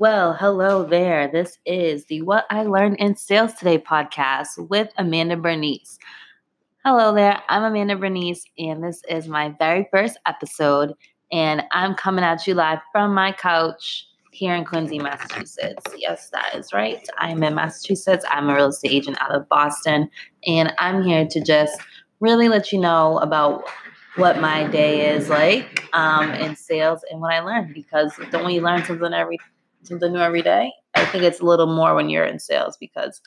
Well, hello there. This is the What I Learned in Sales Today podcast with Amanda Bernice. Hello there. I'm Amanda Bernice, and this is my very first episode. And I'm coming at you live from my couch here in Quincy, Massachusetts. Yes, that is right. I'm in Massachusetts. I'm a real estate agent out of Boston, and I'm here to just really let you know about what my day is like um, in sales and what I learned. Because don't we learn something every something new every day? I think it's a little more when you're in sales because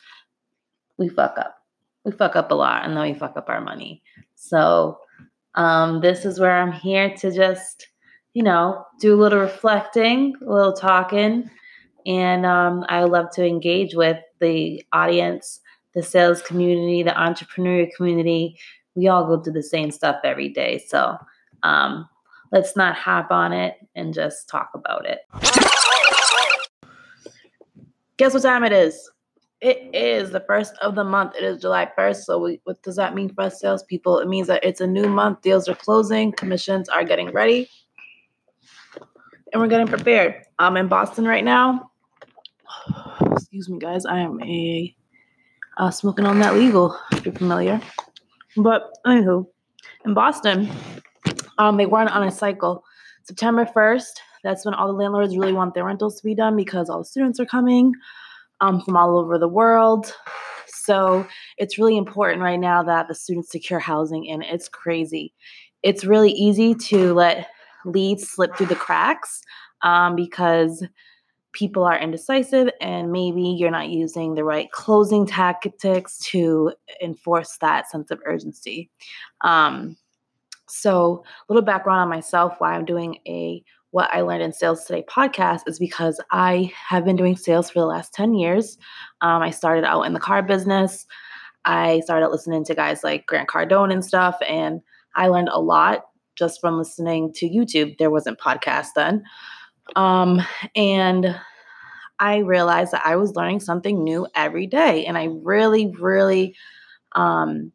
we fuck up. We fuck up a lot, and then we fuck up our money. So um, this is where I'm here to just you know, do a little reflecting, a little talking, and um, I love to engage with the audience, the sales community, the entrepreneurial community. We all go through the same stuff every day. So um, let's not hop on it and just talk about it. Guess what time it is? It is the first of the month. It is July 1st. So, we, what does that mean for us salespeople? It means that it's a new month. Deals are closing, commissions are getting ready and we're getting prepared. I'm in Boston right now. Excuse me, guys. I am a uh, smoking on that legal, if you're familiar. But anywho, in Boston, um, they run on a cycle. September 1st, that's when all the landlords really want their rentals to be done because all the students are coming um, from all over the world. So it's really important right now that the students secure housing, and it's crazy. It's really easy to let leads slip through the cracks um, because people are indecisive and maybe you're not using the right closing tactics to enforce that sense of urgency. Um, so, a little background on myself why I'm doing a What I Learned in Sales Today podcast is because I have been doing sales for the last 10 years. Um, I started out in the car business. I started listening to guys like Grant Cardone and stuff, and I learned a lot just from listening to YouTube. There wasn't podcast then. Um, and I realized that I was learning something new every day. And I really, really um,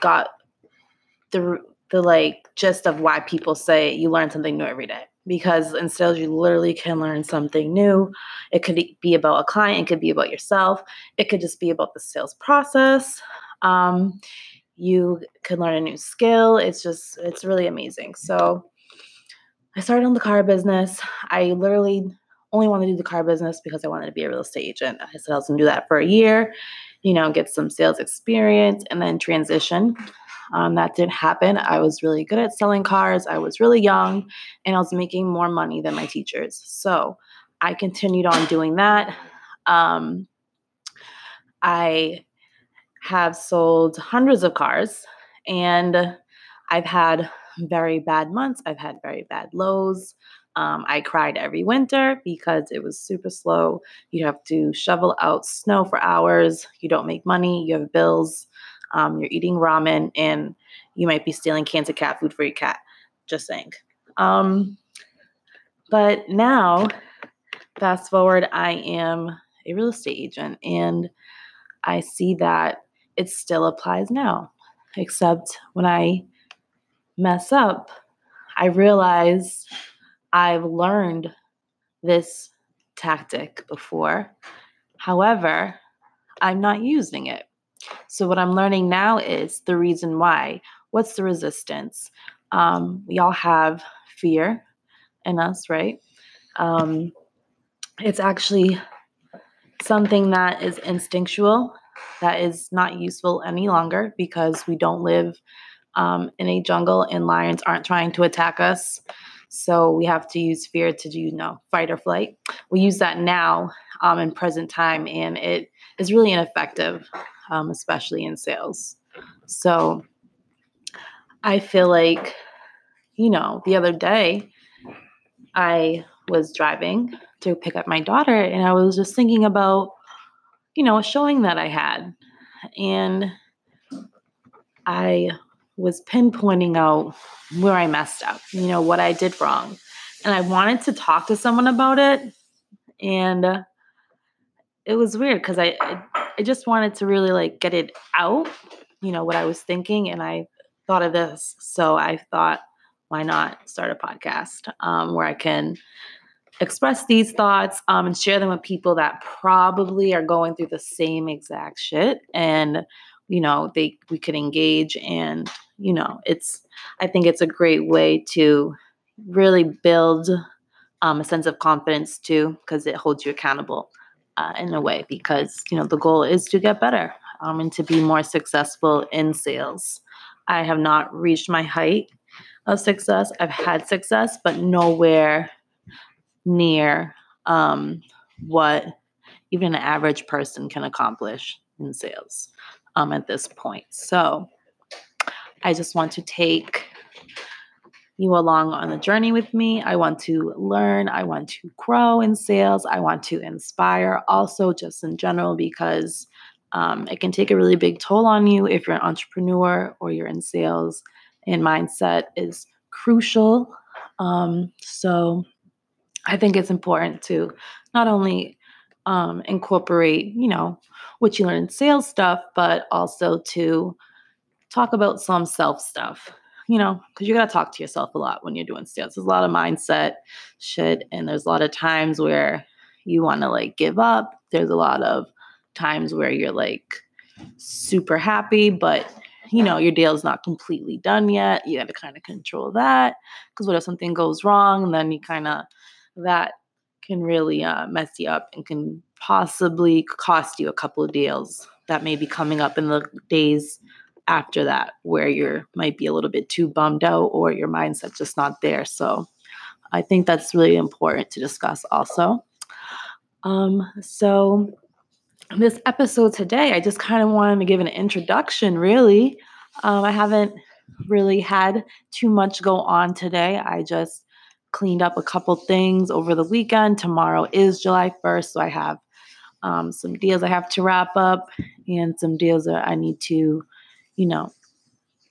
got the, the like gist of why people say you learn something new every day. Because in sales, you literally can learn something new. It could be about a client, it could be about yourself, it could just be about the sales process. Um, you could learn a new skill. It's just, it's really amazing. So I started on the car business. I literally only wanted to do the car business because I wanted to be a real estate agent. I said I was going to do that for a year, you know, get some sales experience and then transition. Um, that didn't happen. I was really good at selling cars. I was really young and I was making more money than my teachers. So I continued on doing that. Um, I have sold hundreds of cars and I've had very bad months. I've had very bad lows. Um, I cried every winter because it was super slow. You have to shovel out snow for hours. You don't make money. You have bills. Um, you're eating ramen, and you might be stealing cans of cat food for your cat. Just saying. Um, but now, fast forward, I am a real estate agent, and I see that it still applies now, except when I mess up, I realize I've learned this tactic before. However, I'm not using it. So, what I'm learning now is the reason why. What's the resistance? Um, we all have fear in us, right? Um, it's actually something that is instinctual that is not useful any longer because we don't live um, in a jungle and lions aren't trying to attack us. So we have to use fear to do, you know, fight or flight. We use that now um, in present time, and it is really ineffective, um, especially in sales. So I feel like, you know, the other day I was driving to pick up my daughter, and I was just thinking about you know, a showing that I had. And I was pinpointing out where I messed up, you know, what I did wrong. And I wanted to talk to someone about it. And it was weird because I, I, I just wanted to really like get it out, you know, what I was thinking. And I thought of this. So I thought, why not start a podcast um, where I can express these thoughts um, and share them with people that probably are going through the same exact shit and you know they we could engage and you know it's i think it's a great way to really build um, a sense of confidence too because it holds you accountable uh, in a way because you know the goal is to get better um, and to be more successful in sales i have not reached my height of success i've had success but nowhere near um, what even an average person can accomplish in sales um, at this point. So I just want to take you along on the journey with me. I want to learn. I want to grow in sales. I want to inspire also, just in general, because um, it can take a really big toll on you if you're an entrepreneur or you're in sales. And mindset is crucial. Um, so I think it's important to not only um, incorporate, you know, what you learn in sales stuff, but also to talk about some self stuff, you know, because you got to talk to yourself a lot when you're doing sales. There's a lot of mindset shit, and there's a lot of times where you want to like give up. There's a lot of times where you're like super happy, but you know, your deal is not completely done yet. You got to kind of control that because what if something goes wrong and then you kind of that can really uh, mess you up and can possibly cost you a couple of deals that may be coming up in the days after that where you might be a little bit too bummed out or your mindset's just not there. So i think that's really important to discuss also. Um, so this episode today i just kind of wanted to give an introduction really. Um, i haven't really had too much go on today. I just cleaned up a couple things over the weekend. Tomorrow is July 1st, so I have um, some deals I have to wrap up and some deals that I need to, you know,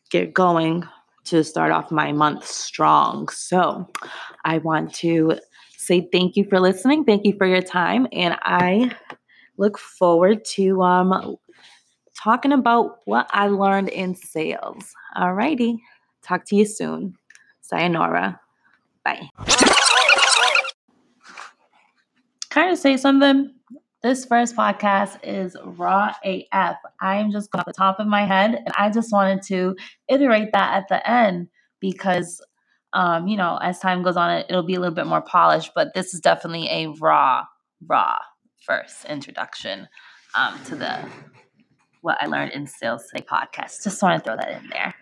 get going to start off my month strong. So I want to say thank you for listening. Thank you for your time. And I look forward to um, talking about what I learned in sales. All righty. Talk to you soon. Sayonara. Bye. Kind of say something. This first podcast is raw AF. I'm just going off the top of my head, and I just wanted to iterate that at the end because, um, you know, as time goes on, it'll be a little bit more polished. But this is definitely a raw, raw first introduction um, to the what I learned in Sales Today podcast. Just want to throw that in there.